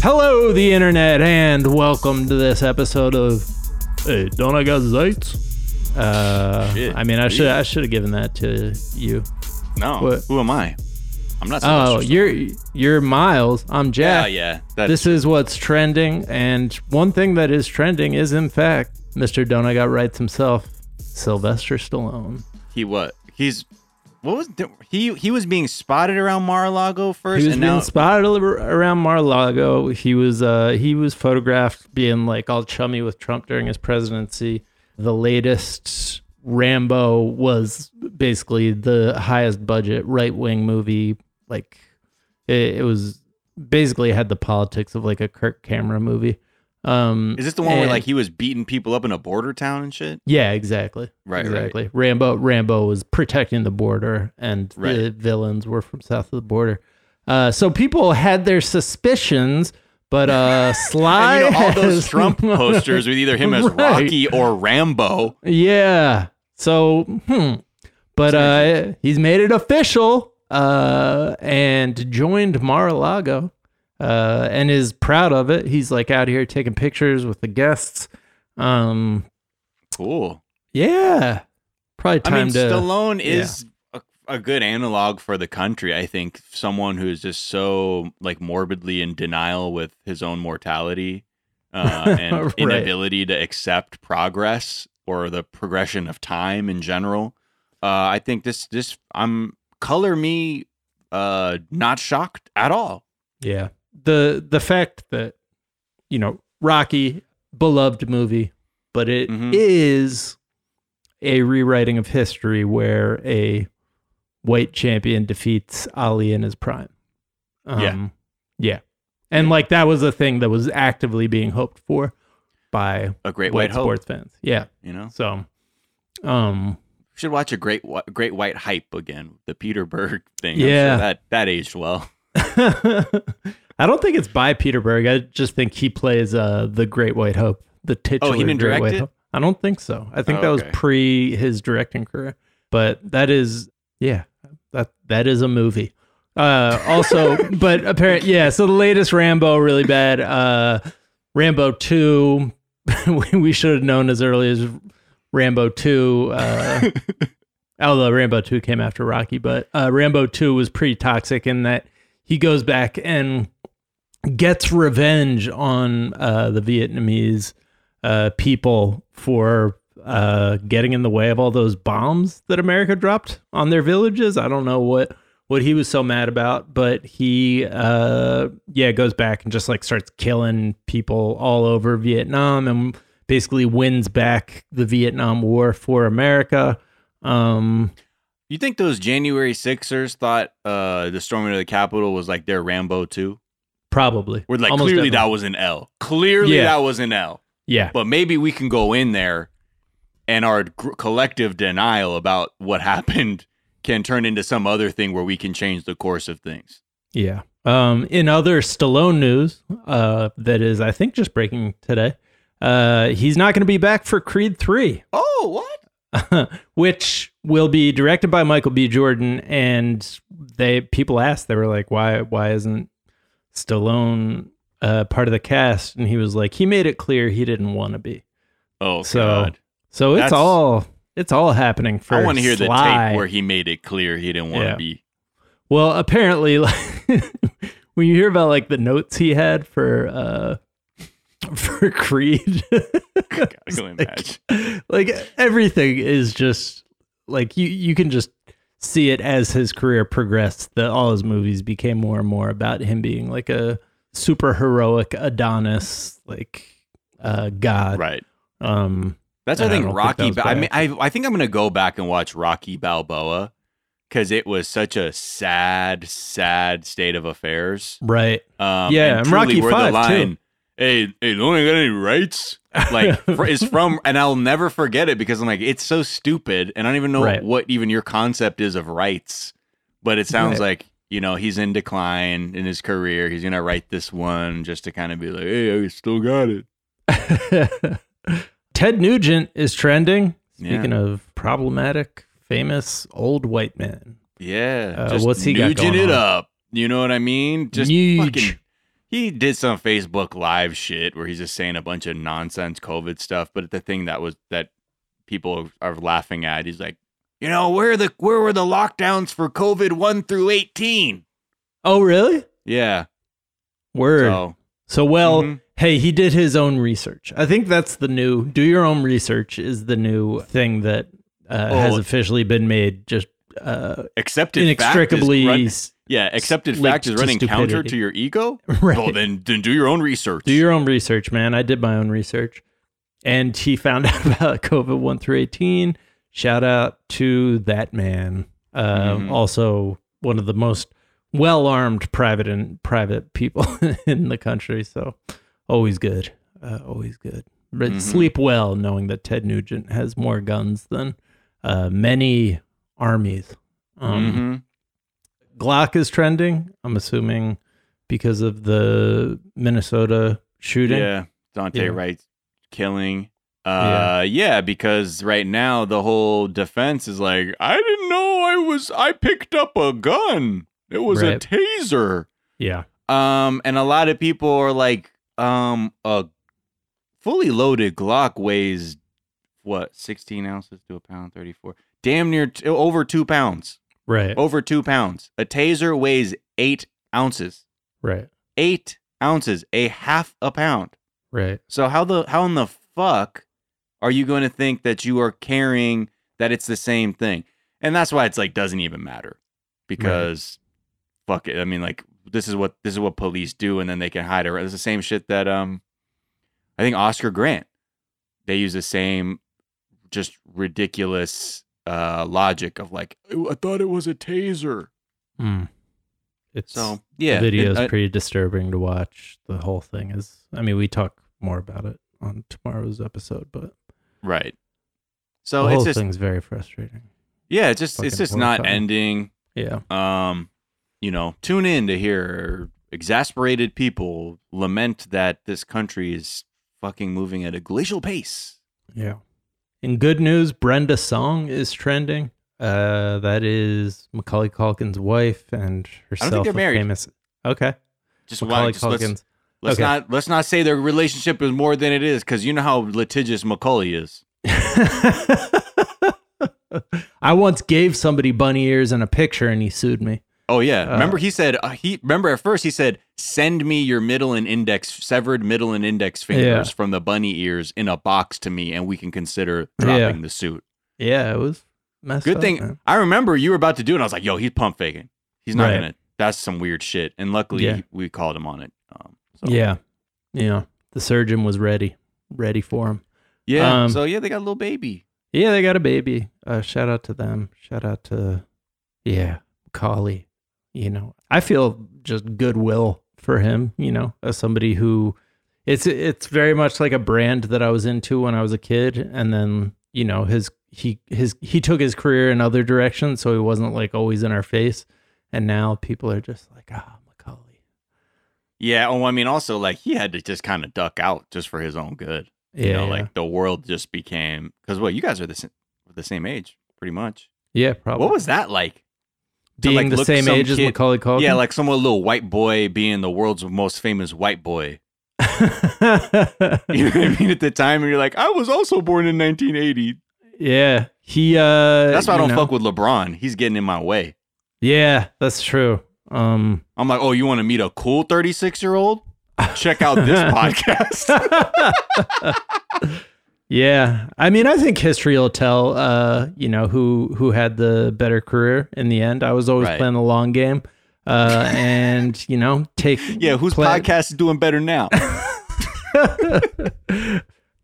Hello, the internet, and welcome to this episode of Hey, don't I got Zeits? Uh, Shit, I mean, I should. I should have given that to you. No, What? who am I? I'm not. Oh, Sylvester you're you're Miles. I'm Stallone. Jack. yeah, yeah. That's This is what's trending, and one thing that is trending is, in fact, Mr. Don't I Got Rights himself, Sylvester Stallone. he. What he's what was the- he? He was being spotted around Mar-a-Lago first, He was and being now spotted around Mar-a-Lago. He was uh, he was photographed being like all chummy with Trump during his presidency. The latest Rambo was basically the highest budget right wing movie. Like it, it was basically had the politics of like a Kirk Cameron movie. Um, is this the one where like he was beating people up in a border town and shit? yeah, exactly. Right, right. exactly. Rambo Rambo was protecting the border, and the villains were from south of the border. Uh, so people had their suspicions, but uh, Sly And, you know, all those has- Trump posters with either him as Right. Rocky or Rambo. Yeah. So, hmm. But uh, he's made it official uh, and joined Mar-a-Lago uh, and is proud of it. He's like out here taking pictures with the guests. Um, Cool. yeah. Probably time I mean, to. Stallone is a, a good analog for the country. I think someone who is just so like morbidly in denial with his own mortality uh, and Right. inability to accept progress or the progression of time in general. Uh, I think this this I'm color me uh, not shocked at all. Yeah. The the fact that you know, Rocky beloved movie, but it is Mhm. a rewriting of history where a white champion defeats Ali in his prime. Yeah. Yeah. And like that was a thing that was actively being hoped for by A great white white hope, sports fans. Yeah. you know. So um Should watch a great great white hype again. The Peter Berg thing. I'm sure Yeah. that that aged well. I don't think it's by Peter Berg. I just think he plays uh, the Great White Hope, the titular Oh, he didn't Great direct White it? Hope. I don't think so. I think Oh, that was okay. pre his directing career. But that is, yeah, that that is a movie. Uh, also, but apparently, yeah. So the latest Rambo really bad. Uh, Rambo two, we, should have known as early as Rambo two. Uh, although Rambo 2 came after Rocky, but uh, Rambo 2 was pretty toxic in that he goes back and gets revenge on uh, the Vietnamese uh, people for uh, getting in the way of all those bombs that America dropped on their villages. I don't know what what he was so mad about, but he uh, yeah goes back and just like starts killing people all over Vietnam and basically wins back the Vietnam War for America. Um, You think those January Sixers thought uh, the storming of the Capitol was like their Rambo too? Probably. We're like Almost clearly that was an L. Clearly Yeah. that was an L. yeah. But maybe we can go in there, and our gr- collective denial about what happened can turn into some other thing where we can change the course of things. Yeah. Um, in other Stallone news, uh, that is, I think, just breaking today, uh, he's not going to be back for Creed 3, Oh, what? which will be directed by Michael B. Jordan. And they people asked, they were like, why, why isn't Stallone uh, part of the cast? And he was like, he made it clear he didn't want to be. Oh So, God! So it's That's- all it's all happening for I want to hear the tape where he made it clear he didn't want to Yeah. be. Well, apparently, like, when you hear about like the notes he had for uh for Creed, God, I can imagine. like everything is just like you you can just see it as his career progressed that all his movies became more and more about him being like a super heroic Adonis like uh god. Right. Um That's And I think don't think Rocky. Ba- I mean, I I think I'm gonna go back and watch Rocky Balboa because it was such a sad, sad state of affairs. right. Um, Yeah, and truly Rocky V, too. Hey, hey, don't I got any rights? Like is from, and I'll never forget it because I'm like, it's so stupid, and I don't even know Right. what even your concept is of rights. But it sounds Right. like you know he's in decline in his career. He's gonna write this one just to kind of be like, hey, I still got it. Ted Nugent is trending. Yeah. Speaking of problematic, famous old white men. Yeah, Uh, just what's he got nuging going it on? up. You know what I mean? Just Nuge. fucking he did some Facebook live shit where he's just saying a bunch of nonsense COVID stuff. But the thing that was that people are laughing at, he's like, you know, where the where were the lockdowns for COVID one through eighteen? Oh, really? Yeah. Word. So, so well, Mhm. hey, he did his own research. I think that's the new do your own research is the new thing that uh, has Oh. officially been made. Just uh, accepted inextricably, run- yeah, accepted fact is to running counter to your ego. right. Well, then then do your own research. Do your own research, man. I did my own research. And he found out about COVID 1 through 18. Shout out to that man. Uh, Mhm. Also, one of the most well armed private and private people in the country. So, always good. Uh, always good. But Mhm. sleep well knowing that Ted Nugent has more guns than uh, many armies. Um, Mhm. Glock is trending. I'm assuming because of the Minnesota shooting. Yeah, Daunte Yeah. Wright killing. Uh, yeah. because right now the whole defense is like, I didn't know I was. I picked up a gun. It was a taser. Yeah. Um, and a lot of people are like, um, a fully loaded Glock weighs what, sixteen ounces to a pound, thirty-four, damn near t- over two pounds, Right. over two pounds. A taser weighs eight ounces, Right. eight ounces, a half a pound. Right. So how the how in the fuck are you going to think that you are carrying that it's the same thing? And that's why it's like doesn't even matter because fuck it. I mean, like this is what this is what police do, and then they can hide it. It's the same shit that um, I think Oscar Grant. They use the same, just ridiculous uh logic of like "Oh, I thought it was a taser. Mm. It's So yeah, the video is pretty disturbing to watch. The whole thing is. I mean, we talk more about it on tomorrow's episode, but right. So the whole it's just thing's very frustrating. yeah, it's just fucking it's just not ending. Yeah. um you know tune in to hear exasperated people lament that this country is fucking moving at a glacial pace Yeah. In good news, Brenda Song is trending. Uh, that is Macaulay Culkin's wife and herself. I don't think they're married. Famous. Okay. just, Macaulay want, just let's, let's okay. not let's not say their relationship is more than it is because you know how litigious macaulay is I once gave somebody bunny ears and a picture, and he sued me. Oh yeah Uh, remember he said uh, he remember at first he said send me your middle and index severed middle and index fingers Yeah. from the bunny ears in a box to me and we can consider Yeah. dropping the suit Yeah, it was messed Good up, thing man. I remember you were about to do it. And I was like, "Yo, he's pump faking. He's not Right. gonna. That's some weird shit." And luckily, Yeah. we called him on it. Um, so. Yeah, yeah. The surgeon was ready, ready for him. yeah. Um, so yeah, they got a little baby. Yeah, they got a baby. Uh, shout out to them. Shout out to, yeah, Collie. You know, I feel just goodwill for him. You know, as somebody who, it's it's very much like a brand that I was into when I was a kid, and then you know his he his he took his career in other directions, so he wasn't like always in our face, and now people are just like, ah, Macaulay. Yeah. Oh, I mean, also like he had to just kind of duck out just for his own good. Yeah, you know, yeah. like the world just became because well, you guys are the the same age, pretty much. yeah, probably. What was that like? Being like, the same age as kid- Macaulay Culkin? Yeah, like some little white boy being the world's most famous white boy. You know what I mean? At the time, and you're like, I was also born in 1980. yeah, he. uh That's why I don't know. fuck with LeBron. He's getting in my way. Yeah, that's true. Um, I'm like, oh, you want to meet a cool 36 year old? Check out this podcast. yeah, I mean, I think history will tell. Uh, you know who who had the better career in the end. I was always Right. playing the long game, uh, and you know, take yeah, whose play- podcast is doing better now?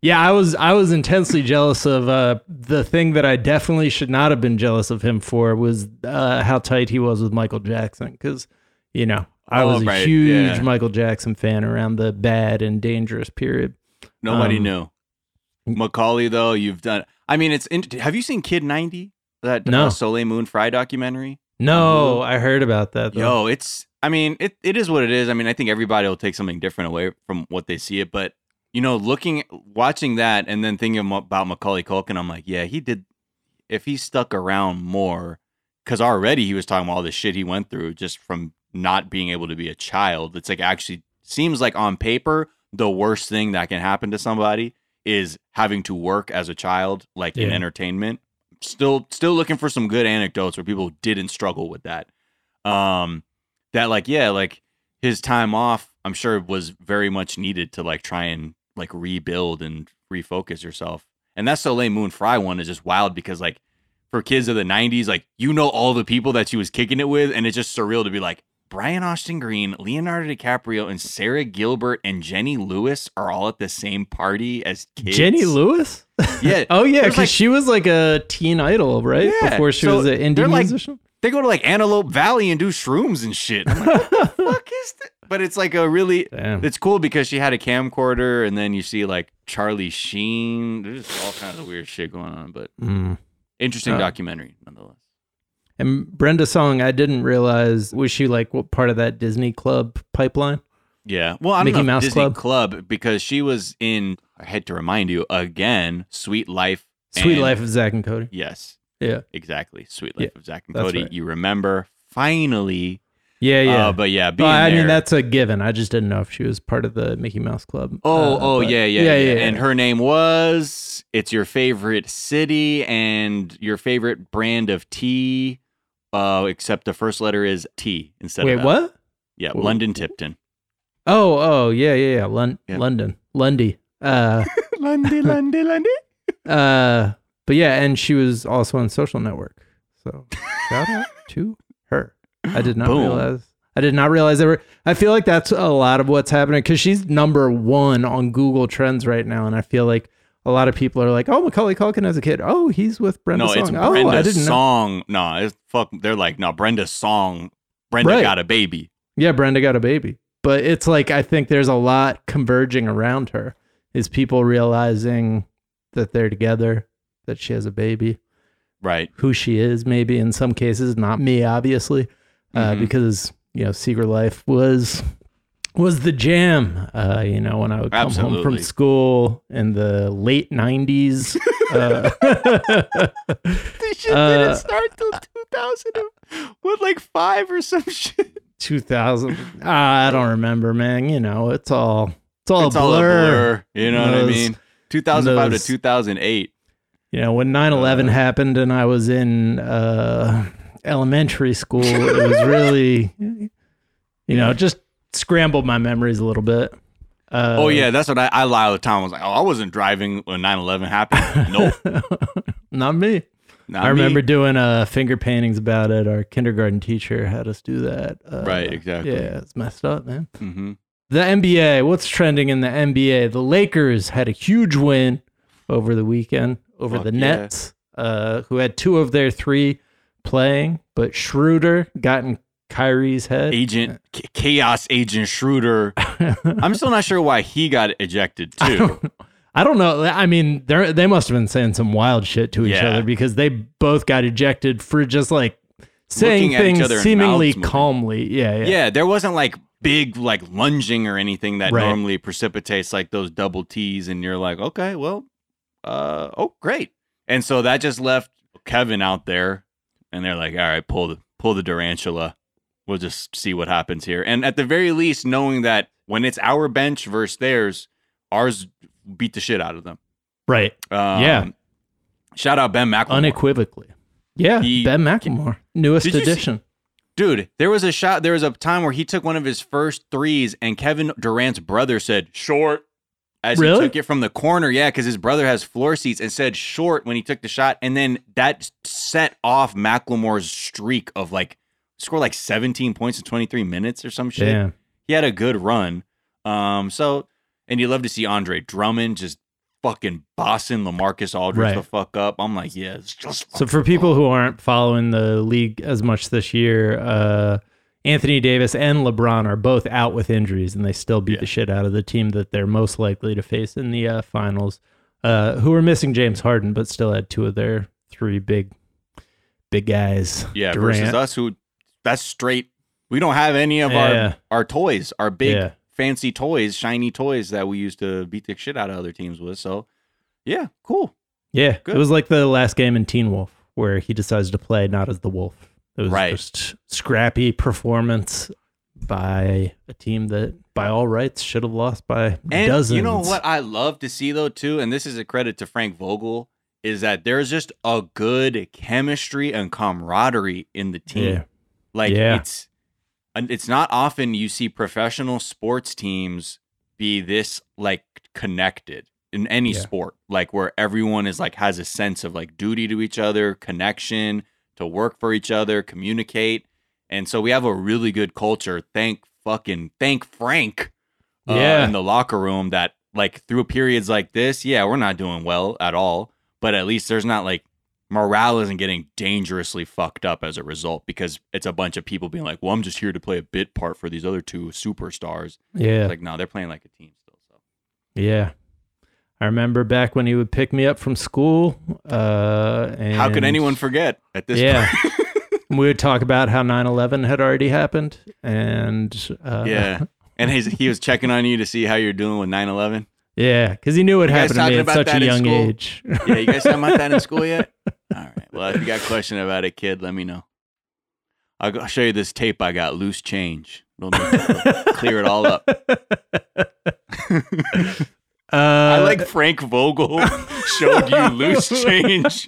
Yeah, I was I was intensely jealous of uh, the thing that I definitely should not have been jealous of him for was uh, how tight he was with Michael Jackson because you know I Oh, was a right, huge yeah. Michael Jackson fan around the bad and dangerous period. Nobody Um, knew. Macaulay, though, you've done. I mean, it's. Have you seen Kid 90? That No. uh, Soleil Moon Fry documentary? No, Hulu. I heard about that. Though. Yo, it's. I mean, it, it is what it is. I mean, I think everybody will take something different away from what they see it, but you know, looking, watching that, and then thinking about Macaulay Culkin, I'm like, yeah, he did. If he stuck around more, because already he was talking about all the shit he went through just from not being able to be a child. It's like actually seems like on paper the worst thing that can happen to somebody is having to work as a child, like in entertainment. Still, still looking for some good anecdotes where people didn't struggle with that. Um, that like yeah, like his time off, I'm sure was very much needed to like try and like rebuild and refocus yourself. And that Soleil Moon Fry one is just wild because like for kids of the 90s, like you know all the people that she was kicking it with, and it's just surreal to be like Brian Austin Green, Leonardo DiCaprio, and Sarah Gilbert and Jenny Lewis are all at the same party as kids. Jenny Lewis? Yeah. Oh yeah, because like- she was like a teen idol, right? Yeah, Before she so was an indie like, musician. They go to like Antelope Valley and do shrooms and shit. I'm like, what the fuck is that? But it's like a really Damn. it's cool because she had a camcorder and then you see like Charlie Sheen. There's all kinds of weird shit going on, but Mm. interesting Uh, documentary nonetheless. And Brenda Song, I didn't realize was she like what part of that Disney Club pipeline? Yeah. Well, I don't Mickey know Mouse Disney Club? Club because she was in I had to remind you again, Suite Life. Suite and- Life of Zack and Cody. Yes, Yeah, exactly. Suite Yeah, Life of Zack and Cody. right. You remember finally. yeah, yeah. Uh, but yeah, being Well, I mean, that's a given. I just didn't know if she was part of the Mickey Mouse Club. Oh, Uh, oh but- yeah, yeah, yeah, And her name was. It's your favorite city and your favorite brand of tea. Uh, except the first letter is T instead Wait, of L. what? Yeah, London Tipton. Oh, oh, yeah, yeah, yeah. Lon- Yeah. London, Lundy. Uh, Lundy, London, London. uh, but yeah, and she was also on Social Network. So shout out to her. I did not Boom. realize. I did not realize were. I feel like that's a lot of what's happening because she's number one on Google Trends right now, and I feel like a lot of people are like, "Oh, Macaulay Culkin as a kid. Oh, he's with Brenda No, Song. it's oh, I didn't know. song. No, it's fuck. They're like, no, Brenda's song. Brenda Right. got a baby. Yeah, Brenda got a baby. But it's like I think there's a lot converging around her. Is people realizing that they're together, that she has a baby, Right. who she is, maybe in some cases, not me, obviously, uh, Mhm. because you know, Secret Life was was the jam. Uh, you know, when I would come home from school in the late '90s. uh, This shit Uh, didn't start till 2000. What, like five or some shit? 2000. Ah, I don't remember, man. You know, it's all it's all, it's a, all a blur. blur. You know what I mean? 2005 those- to 2008. You know, when 9/11 Uh, happened and I was in uh, elementary school, it was really, you know, just scrambled my memories a little bit. Uh, oh yeah, that's what I, I lie all the time. I was like, oh, I wasn't driving when 9/11 happened. Nope. not me. Not I remember me. doing uh, finger paintings about it. Our kindergarten teacher had us do that. Uh, Right, exactly. Yeah, it's messed up, man. hmm The NBA, what's trending in the NBA? The Lakers had a huge win over the weekend over Fuck the yeah. Nets, uh, who had two of their three playing, but Schroeder got in Kyrie's head. Agent Ch- Chaos Agent Schroeder. I'm still not sure why he got ejected too. I don't know. I mean, they they must have been saying some wild shit to each Yeah. other because they both got ejected for just like saying Looking at each things seemingly calmly. Yeah, yeah. yeah. there wasn't like big like lunging or anything that Right. normally precipitates like those double T's, and you're like, okay, well, uh, oh, great. And so that just left Kevin out there, and they're like, all right, pull the pull the Durantula. We'll just see what happens here. And at the very least, knowing that when it's our bench versus theirs, ours beat the shit out of them. Right. Um, Yeah. Shout out Ben McLemore. Unequivocally. Yeah. He- ben McLemore, newest Did see- addition. Dude, there was a shot. There was a time where he took one of his first threes, and Kevin Durant's brother said short as Really? he took it from the corner. Yeah, because his brother has floor seats and said short when he took the shot, and then that set off McLemore's streak of like score like 17 points in 23 minutes or some shit. Damn. He had a good run. Um, so and you love to see Andre Drummond just fucking bossing Lamarcus Aldridge Right. the fuck up. I'm like, yeah, it's just So for people who aren't following the league as much this year, uh, Anthony Davis and LeBron are both out with injuries, and they still beat Yeah. the shit out of the team that they're most likely to face in the uh, finals. Uh, who are missing James Harden, but still had two of their three big, big guys. Yeah, Durant. versus us who that's straight. We don't have any of Yeah. our our toys, our big Yeah. fancy toys, shiny toys that we used to beat the shit out of other teams with. So, yeah, cool. Yeah, Good. it was like the last game in Teen Wolf where he decides to play not as the wolf. It was Right. just scrappy performance, by a team that, by all rights, should have lost by And dozens. you know what I love to see though too, and this is a credit to Frank Vogel, is that there's just a good chemistry and camaraderie in the team. Yeah. Like Yeah. it's and it's not often you see professional sports teams be this like connected in any Yeah. sport, like where everyone is like has a sense of like duty to each other, connection, to work for each other, communicate. And so we have a really good culture. Thank fucking thank Frank uh, Yeah. in the locker room that like through periods like this, yeah, we're not doing well at all, but at least there's not like morale isn't getting dangerously fucked up as a result because it's a bunch of people being like, "Well, I'm just here to play a bit part for these other two superstars." Yeah. Like, no, they're playing like a team still. So Yeah. I remember back when he would pick me up from school. Uh, and how could anyone forget at this Yeah. point? we would talk about how 9 11 had already happened. And uh, yeah. And he's, he was checking on you to see how you're doing with 9/11. Yeah. Because he knew it You happened to me at such a young age. Yeah, you guys talking about that in school yet? Right. Well, if you got a question about it, kid, let me know. I'll I'll show you this tape I got. Loose change. Make- clear it all up. Uh, I like Frank Vogel showed you loose change.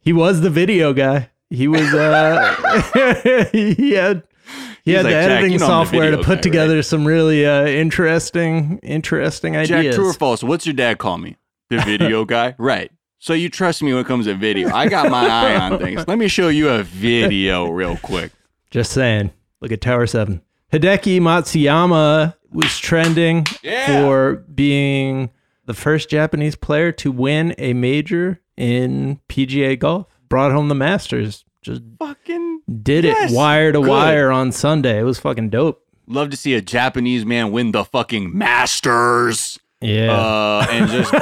he was the video guy. He was uh he had he He's had like, the "Jack, editing you know I'm the software to put guy, together some really uh interesting interesting Jack, ideas. true or false? What's your dad call me? The video guy? Right. So you trust me when it comes to video. I got my eye on things. Let me show you a video real quick. Just saying. Look at Tower 7. Hideki Matsuyama was trending Yeah. for being the first Japanese player to win a major in PGA golf. Brought home the Masters. Just Fucking did Yes, it wire to good. wire on Sunday. It was fucking dope. love to see a Japanese man win the fucking Masters. Yeah. Uh, and just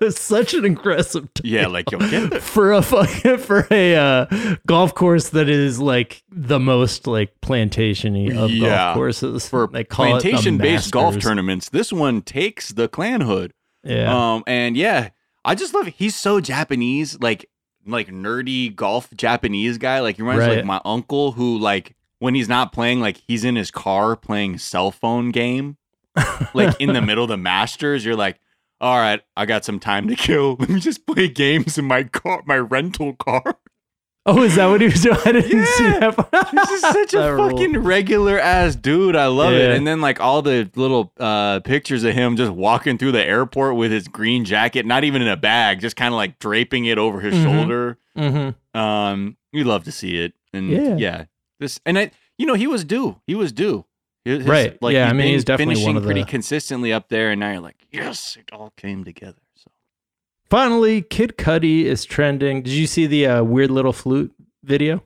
be Such an aggressive yeah, like yo, get for a fucking for a uh, golf course that is like the most like plantation-y of Yeah. golf courses. for They call it the plantation-based golf tournaments. This one takes the clan hood. Yeah. Um, and yeah, I just love it. He's so Japanese, like like nerdy golf Japanese guy. Like he reminds me of, Right. like my uncle who like when he's not playing, like he's in his car playing cell phone game. Like in the middle of the Masters, you're like, all right, I got some time to kill. Let me just play games in my car, my rental car. oh, is that what he was doing? I didn't see Yeah. that. He's just such a rule. fucking regular ass dude. I love it. And then like all the little uh pictures of him just walking through the airport with his green jacket, not even in a bag, just kind of like draping it over his Mhm. shoulder. Mhm. Um, we love to see it. And Yeah. yeah, this and I, you know, he was due. He was due. His- Right. Yeah, I mean, he's definitely finishing one of pretty the- consistently up there, and now you're like, yes, it all came together. So Finally, Kid Cudi is trending. Did you see the uh, weird little flute video?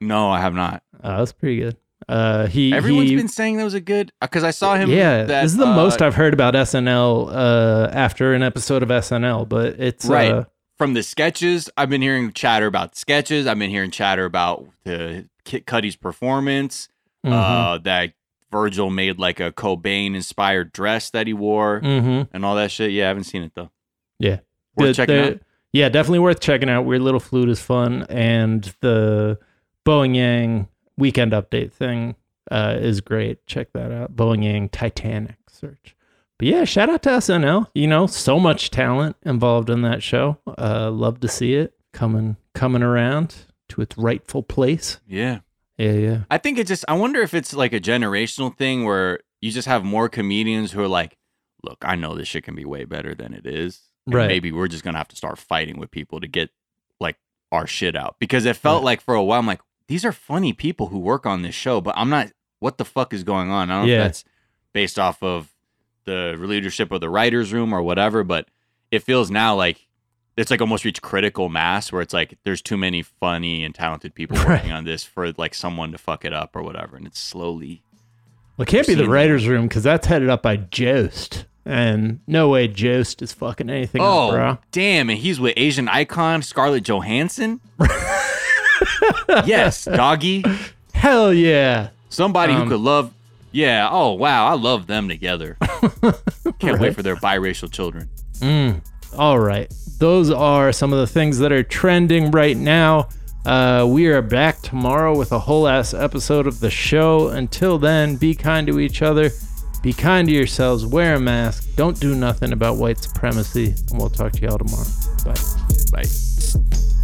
no, I have not. Uh, that's pretty good. Uh, he Everyone's he, been saying that was a good because I saw him. yeah. that, this is the uh, most I've heard about SNL uh, after an episode of SNL, but it's Right. Uh, from the sketches, I've been hearing chatter about sketches. I've been hearing chatter about the Kid Cudi's performance. mhm, Uh, that Virgil made like a Cobain inspired dress that he wore mhm. and all that shit. Yeah, I haven't seen it though. Yeah. Worth The- checking the- out. Yeah, definitely worth checking out. Weird Little Flute is fun, and the Bowen Yang weekend update thing uh, is great. Check that out. Bowen Yang Titanic search. But yeah, shout out to SNL. You know, so much talent involved in that show. Uh, love to see it coming coming around to its rightful place. Yeah. Yeah, yeah. I think it just, I wonder if it's like a generational thing where you just have more comedians who are like, look, I know this shit can be way better than it is. And Right. Maybe we're just going to have to start fighting with people to get like our shit out. Because it felt Right. like for a while, I'm like, these are funny people who work on this show, but I'm not, what the fuck is going on? I don't know Yeah. if that's based off of the leadership of the writer's room or whatever, but it feels now like it's like almost reached critical mass where it's like there's too many funny and talented people Right. working on this for like someone to fuck it up or whatever. And it's slowly Well, it can't be the writers' room because that's headed up by Jost, and no way Jost is fucking anything Oh up, bro. damn! And he's with Asian icon Scarlett Johansson. yes, doggy. Hell yeah! Somebody Um, who could love. Yeah. Oh wow, I love them together. Can't wait for their biracial children. Mm. All right. Those are some of the things that are trending right now. Uh, we are back tomorrow with a whole ass episode of the show. Until then, be kind to each other, be kind to yourselves, wear a mask, don't do nothing about white supremacy, and we'll talk to y'all tomorrow. Bye. Bye.